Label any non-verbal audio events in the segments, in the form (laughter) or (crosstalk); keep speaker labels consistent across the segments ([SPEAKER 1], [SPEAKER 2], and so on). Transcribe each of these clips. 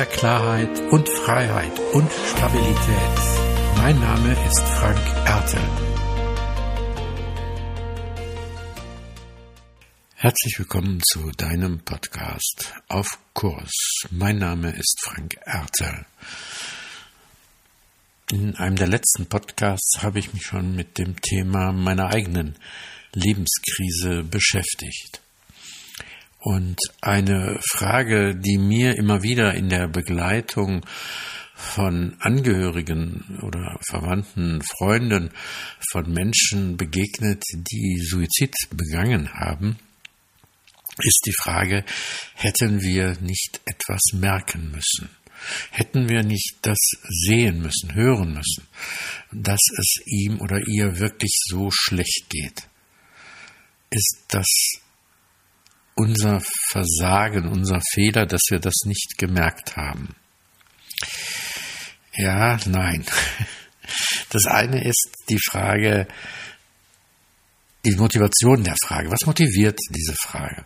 [SPEAKER 1] mehr Klarheit und Freiheit und Stabilität. Mein Name ist Frank Ertel. Herzlich willkommen zu deinem Podcast auf Kurs. Mein Name ist Frank Ertel. In einem der letzten Podcasts habe ich mich schon mit dem Thema meiner eigenen Lebenskrise beschäftigt. Und eine Frage, die mir immer wieder in der Begleitung von Angehörigen oder Verwandten, Freunden von Menschen begegnet, die Suizid begangen haben, ist die Frage, hätten wir nicht etwas merken müssen? Hätten wir nicht das sehen müssen, hören müssen, dass es ihm oder ihr wirklich so schlecht geht? Ist das unser Versagen, unser Fehler, dass wir das nicht gemerkt haben? Ja, nein. (laughs) Das eine ist die Frage, die Motivation der Frage. Was motiviert diese Frage?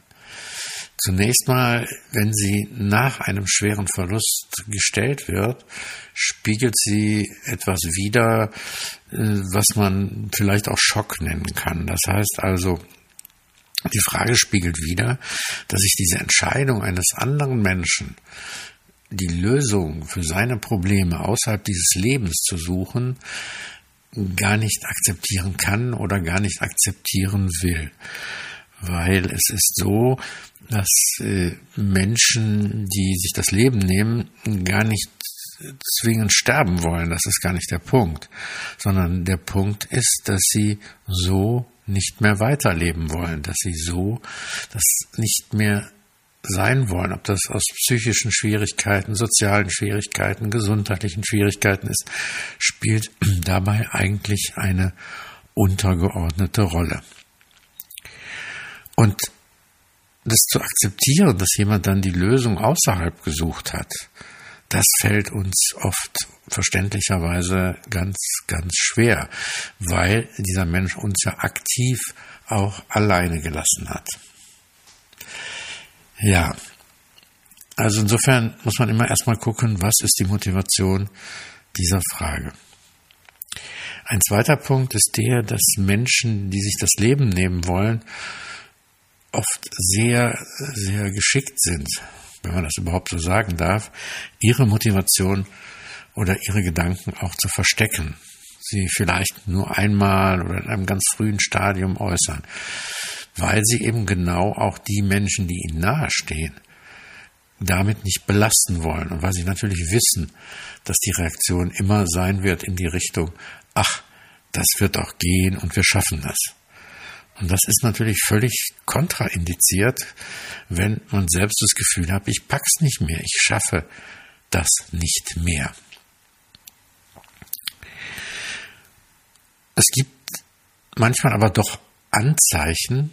[SPEAKER 1] Zunächst mal, wenn sie nach einem schweren Verlust gestellt wird, spiegelt sie etwas wider, äh, was man vielleicht auch Schock nennen kann. Das heißt also, die Frage spiegelt wider, dass sich diese Entscheidung eines anderen Menschen, die Lösung für seine Probleme außerhalb dieses Lebens zu suchen, gar nicht akzeptieren kann oder gar nicht akzeptieren will. Weil es ist so, dass äh, Menschen, die sich das Leben nehmen, gar nicht zwingend sterben wollen. Das ist gar nicht der Punkt. Sondern der Punkt ist, dass sie so nicht mehr weiterleben wollen, dass sie so das nicht mehr sein wollen, ob das aus psychischen Schwierigkeiten, sozialen Schwierigkeiten, gesundheitlichen Schwierigkeiten ist, spielt (clears throat) dabei eigentlich eine untergeordnete Rolle. Und das zu akzeptieren, dass jemand dann die Lösung außerhalb gesucht hat, das fällt uns oft verständlicherweise ganz, ganz schwer, weil dieser Mensch uns ja aktiv auch alleine gelassen hat. Ja, also insofern muss man immer erstmal gucken, was ist die Motivation dieser Frage. Ein zweiter Punkt ist der, dass Menschen, die sich das Leben nehmen wollen, oft sehr, sehr geschickt sind, wenn man das überhaupt so sagen darf, ihre Motivation oder ihre Gedanken auch zu verstecken. Sie vielleicht nur einmal oder in einem ganz frühen Stadium äußern, weil sie eben genau auch die Menschen, die ihnen nahestehen, damit nicht belasten wollen und weil sie natürlich wissen, dass die Reaktion immer sein wird in die Richtung, ach, das wird auch gehen und wir schaffen das. Und das ist natürlich völlig kontraindiziert, wenn man selbst das Gefühl hat, ich pack's nicht mehr, ich schaffe das nicht mehr. Es gibt manchmal aber doch Anzeichen,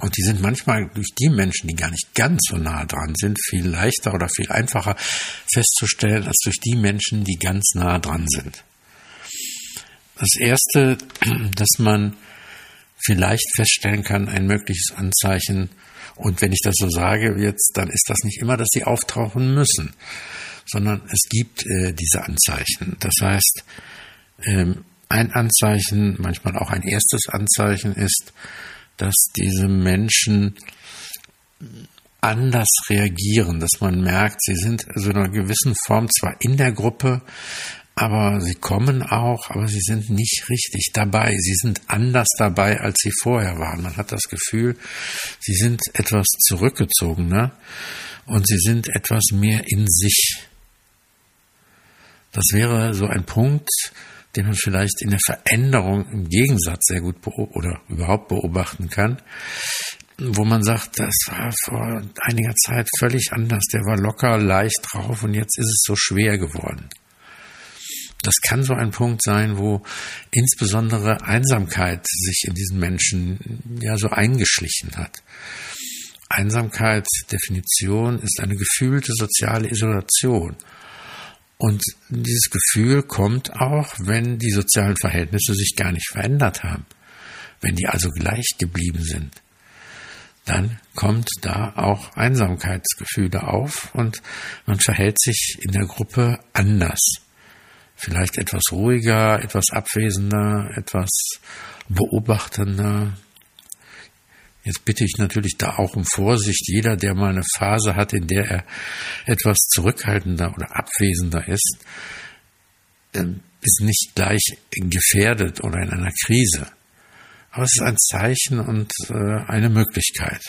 [SPEAKER 1] und die sind manchmal durch die Menschen, die gar nicht ganz so nah dran sind, viel leichter oder viel einfacher festzustellen als durch die Menschen, die ganz nah dran sind. Das erste, (clears throat) dass man vielleicht feststellen kann, ein mögliches Anzeichen. Und wenn ich das so sage jetzt, dann ist das nicht immer, dass sie auftauchen müssen, sondern es gibt äh, diese Anzeichen. Das heißt, ähm, ein Anzeichen, manchmal auch ein erstes Anzeichen ist, dass diese Menschen anders reagieren, dass man merkt, sie sind so in einer gewissen Form zwar in der Gruppe, aber sie kommen auch, aber sie sind nicht richtig dabei. Sie sind anders dabei, als sie vorher waren. Man hat das Gefühl, sie sind etwas zurückgezogener und sie sind etwas mehr in sich. Das wäre so ein Punkt, den man vielleicht in der Veränderung im Gegensatz sehr gut oder überhaupt beobachten kann, wo man sagt, das war vor einiger Zeit völlig anders, der war locker, leicht drauf und jetzt ist es so schwer geworden. Das kann so ein Punkt sein, wo insbesondere Einsamkeit sich in diesen Menschen ja so eingeschlichen hat. Einsamkeit, Definition, ist eine gefühlte soziale Isolation. Und dieses Gefühl kommt auch, wenn die sozialen Verhältnisse sich gar nicht verändert haben, wenn die also gleich geblieben sind. dann kommt da auch Einsamkeitsgefühle auf und man verhält sich in der Gruppe anders. Vielleicht etwas ruhiger, etwas abwesender, etwas beobachtender. Jetzt bitte ich natürlich da auch um Vorsicht. Jeder, der mal eine Phase hat, in der er etwas zurückhaltender oder abwesender ist, ähm, ist nicht gleich gefährdet oder in einer Krise. Aber es ist ein Zeichen und äh, eine Möglichkeit.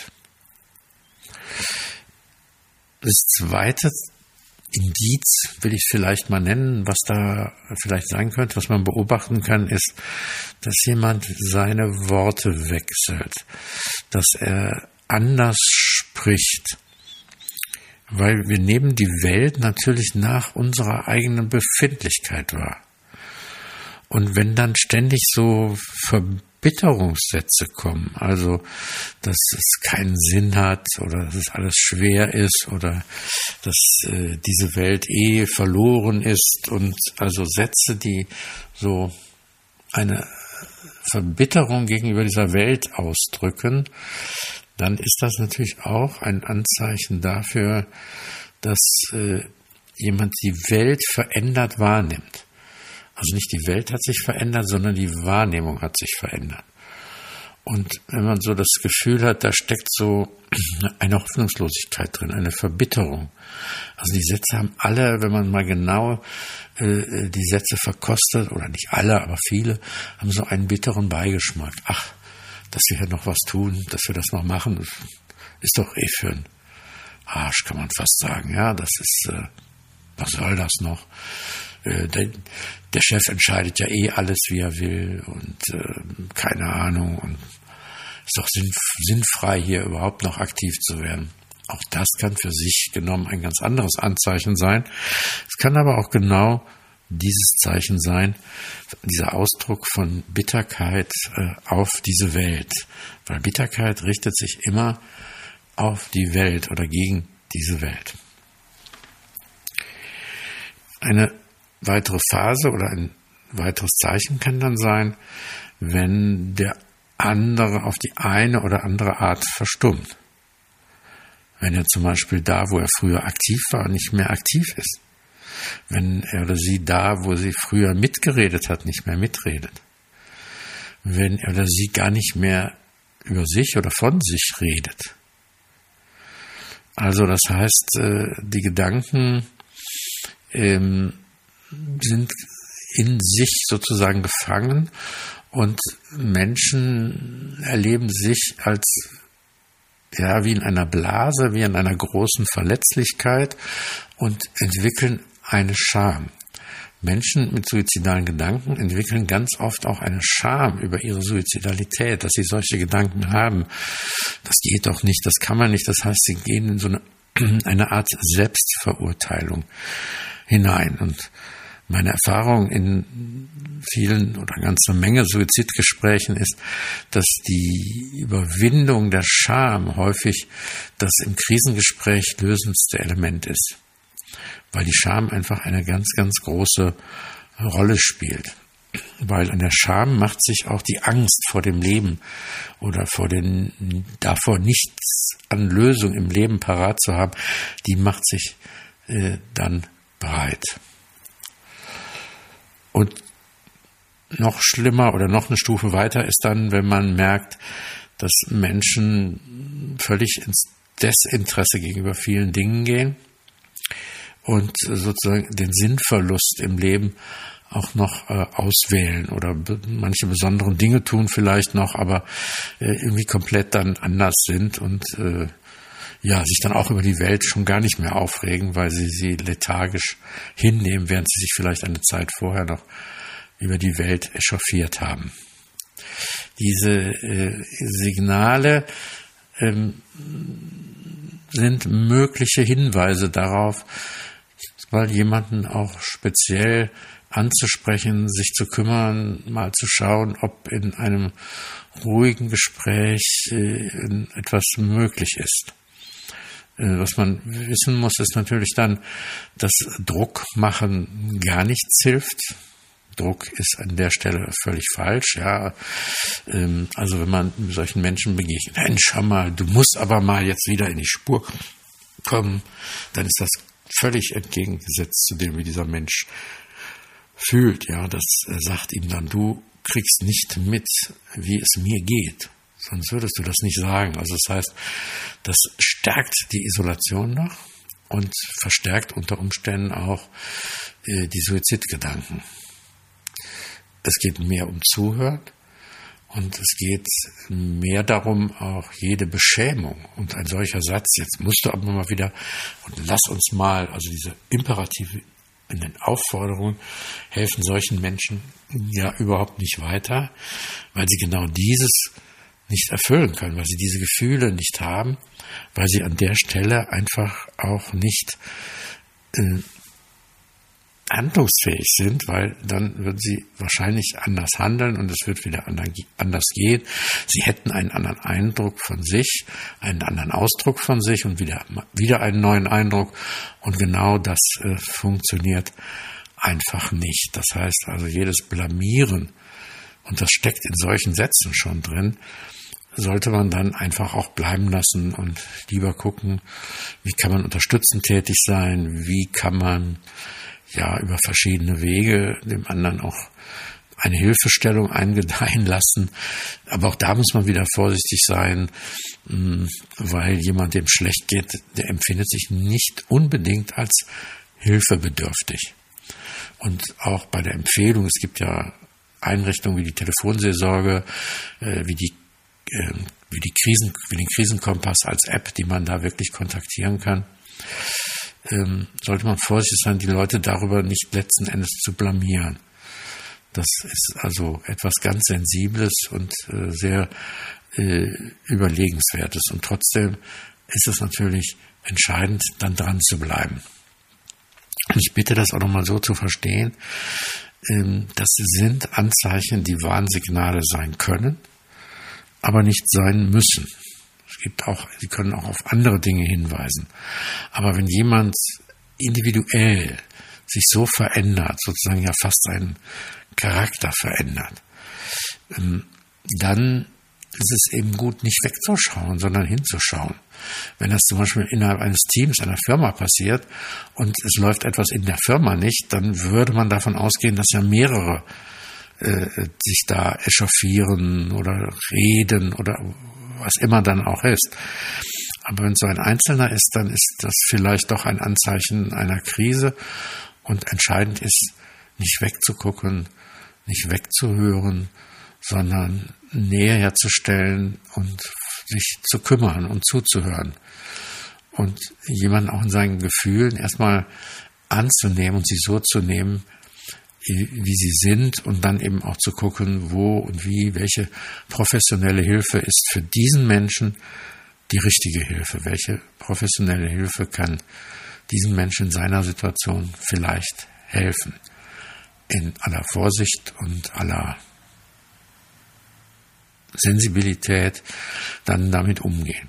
[SPEAKER 1] Das zweite Indiz will ich vielleicht mal nennen, was da vielleicht sein könnte, was man beobachten kann, ist, dass jemand seine Worte wechselt, dass er anders spricht, weil wir nehmen die Welt natürlich nach unserer eigenen Befindlichkeit wahr. Und wenn dann ständig so Verbitterungssätze kommen, also dass es keinen Sinn hat oder dass es alles schwer ist oder dass äh, diese Welt eh verloren ist und also Sätze, die so eine Verbitterung gegenüber dieser Welt ausdrücken, dann ist das natürlich auch ein Anzeichen dafür, dass äh, jemand die Welt verändert wahrnimmt. Also nicht die Welt hat sich verändert, sondern die Wahrnehmung hat sich verändert. Und wenn man so das Gefühl hat, da steckt so (clears throat) eine Hoffnungslosigkeit drin, eine Verbitterung. Also die Sätze haben alle, wenn man mal genau äh, die Sätze verkostet, oder nicht alle, aber viele, haben so einen bitteren Beigeschmack. Ach, dass wir hier noch was tun, dass wir das noch machen, ist doch eh für einen Arsch, kann man fast sagen. Ja, das ist, äh, was soll das noch? Äh, der, der, Chef entscheidet ja eh alles, wie er will und äh, keine Ahnung und ist doch sinn, sinnfrei, hier überhaupt noch aktiv zu werden. Auch das kann für sich genommen ein ganz anderes Anzeichen sein. Es kann aber auch genau dieses Zeichen sein, dieser Ausdruck von Bitterkeit äh, auf diese Welt. Weil Bitterkeit richtet sich immer auf die Welt oder gegen diese Welt. Eine weitere Phase oder ein weiteres Zeichen kann dann sein, wenn der andere auf die eine oder andere Art verstummt. Wenn er zum Beispiel da, wo er früher aktiv war, nicht mehr aktiv ist. Wenn er oder sie da, wo sie früher mitgeredet hat, nicht mehr mitredet. Wenn er oder sie gar nicht mehr über sich oder von sich redet. Also das heißt, äh, die Gedanken ähm, sind in sich sozusagen gefangen und Menschen erleben sich als ja, wie in einer Blase, wie in einer großen Verletzlichkeit und entwickeln eine Scham. Menschen mit suizidalen Gedanken entwickeln ganz oft auch eine Scham über ihre Suizidalität, dass sie solche Gedanken haben. Das geht doch nicht, das kann man nicht. Das heißt, sie gehen in so eine, (clears throat) eine Art Selbstverurteilung hinein. Und meine Erfahrung in vielen oder ganzer Menge Suizidgesprächen ist, dass die Überwindung der Scham häufig das im Krisengespräch lösendste Element ist, weil die Scham einfach eine ganz, ganz große Rolle spielt. Weil an der Scham macht sich auch die Angst vor dem Leben oder vor den, davor nichts an Lösung im Leben parat zu haben, die macht sich äh, dann breit. Und noch schlimmer oder noch eine Stufe weiter ist dann, wenn man merkt, dass Menschen völlig ins Desinteresse gegenüber vielen Dingen gehen und sozusagen den Sinnverlust im Leben auch noch äh, auswählen oder manche besonderen Dinge tun vielleicht noch, aber äh, irgendwie komplett dann anders sind und äh, ja, sich dann auch über die Welt schon gar nicht mehr aufregen, weil sie sie lethargisch hinnehmen, während sie sich vielleicht eine Zeit vorher noch über die Welt echauffiert haben. Diese äh, Signale ähm, sind mögliche Hinweise darauf, weil jemanden auch speziell anzusprechen, sich zu kümmern, mal zu schauen, ob in einem ruhigen Gespräch äh, etwas möglich ist. Äh, was man wissen muss, ist natürlich dann, dass Druck machen gar nichts hilft. Druck ist an der Stelle völlig falsch. Ja, ähm, also wenn man solchen Menschen begegnet, Mensch, schau mal, du musst aber mal jetzt wieder in die Spur kommen, dann ist das völlig entgegengesetzt zu dem, wie dieser Mensch fühlt. Ja, das sagt ihm dann, du kriegst nicht mit, wie es mir geht. Sonst würdest du das nicht sagen. Also das heißt, das stärkt die Isolation noch und verstärkt unter Umständen auch äh, die Suizidgedanken. Es geht mehr um Zuhören und es geht mehr darum, auch jede Beschämung und ein solcher Satz, jetzt musst du aber mal wieder und lass uns mal, also diese Imperative in den Aufforderungen helfen solchen Menschen ja überhaupt nicht weiter, weil sie genau dieses nicht erfüllen können, weil sie diese Gefühle nicht haben, weil sie an der Stelle einfach auch nicht äh, handlungsfähig sind, weil dann würden sie wahrscheinlich anders handeln und es wird wieder anders gehen. Sie hätten einen anderen Eindruck von sich, einen anderen Ausdruck von sich und wieder, wieder einen neuen Eindruck. Und genau das äh, funktioniert einfach nicht. Das heißt also, jedes Blamieren, und das steckt in solchen Sätzen schon drin, sollte man dann einfach auch bleiben lassen und lieber gucken, wie kann man unterstützend tätig sein, wie kann man ja über verschiedene Wege dem anderen auch eine Hilfestellung eingedeihen (laughs) lassen. Aber auch da muss man wieder vorsichtig sein, mm, weil jemand, dem schlecht geht, der empfindet sich nicht unbedingt als hilfebedürftig. Und auch bei der Empfehlung, es gibt ja Einrichtungen wie die Telefonseelsorge, äh, wie die äh, wie die Krisen, wie den Krisenkompass als App, die man da wirklich kontaktieren kann ähm, sollte man vorsichtig sein, die Leute darüber nicht letzten Endes zu blamieren. Das ist also etwas ganz Sensibles und äh, sehr äh, Überlegenswertes. Und trotzdem ist es natürlich entscheidend, dann dran zu bleiben. Und ich bitte das auch nochmal so zu verstehen, ähm, das sind Anzeichen, die Warnsignale sein können, aber nicht sein müssen gibt auch, sie können auch auf andere Dinge hinweisen. Aber wenn jemand individuell sich so verändert, sozusagen ja fast seinen Charakter verändert, ähm, dann ist es eben gut, nicht wegzuschauen, sondern hinzuschauen. Wenn das zum Beispiel innerhalb eines Teams, einer Firma passiert und es läuft etwas in der Firma nicht, dann würde man davon ausgehen, dass ja mehrere äh, sich da echauffieren oder reden oder was immer dann auch ist. Aber wenn so ein Einzelner ist, dann ist das vielleicht doch ein Anzeichen einer Krise und entscheidend ist, nicht wegzugucken, nicht wegzuhören, sondern Nähe herzustellen und sich zu kümmern und zuzuhören und jemanden auch in seinen Gefühlen erstmal anzunehmen und sie so zu nehmen, wie sie sind und dann eben auch zu gucken, wo und wie, welche professionelle Hilfe ist für diesen Menschen die richtige Hilfe, welche professionelle Hilfe kann diesem Menschen in seiner Situation vielleicht helfen. In aller Vorsicht und aller Sensibilität dann damit umgehen.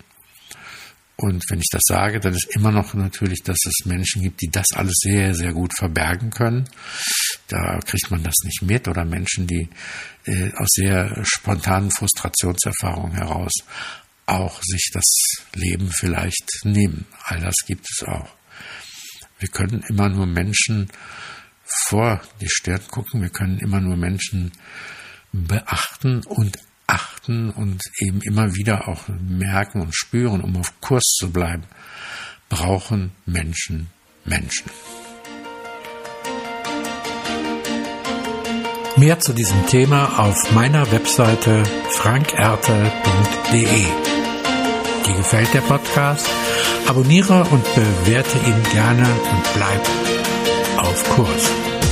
[SPEAKER 1] Und wenn ich das sage, dann ist immer noch natürlich, dass es Menschen gibt, die das alles sehr, sehr gut verbergen können. Da kriegt man das nicht mit. Oder Menschen, die äh, aus sehr spontanen Frustrationserfahrungen heraus auch sich das Leben vielleicht nehmen. All das gibt es auch. Wir können immer nur Menschen vor die Stirn gucken. Wir können immer nur Menschen beachten und achten und eben immer wieder auch merken und spüren, um auf Kurs zu bleiben, brauchen Menschen Menschen. Mehr zu diesem Thema auf meiner Webseite frankerte.de. Dir gefällt der Podcast? Abonniere und bewerte ihn gerne und bleib auf Kurs.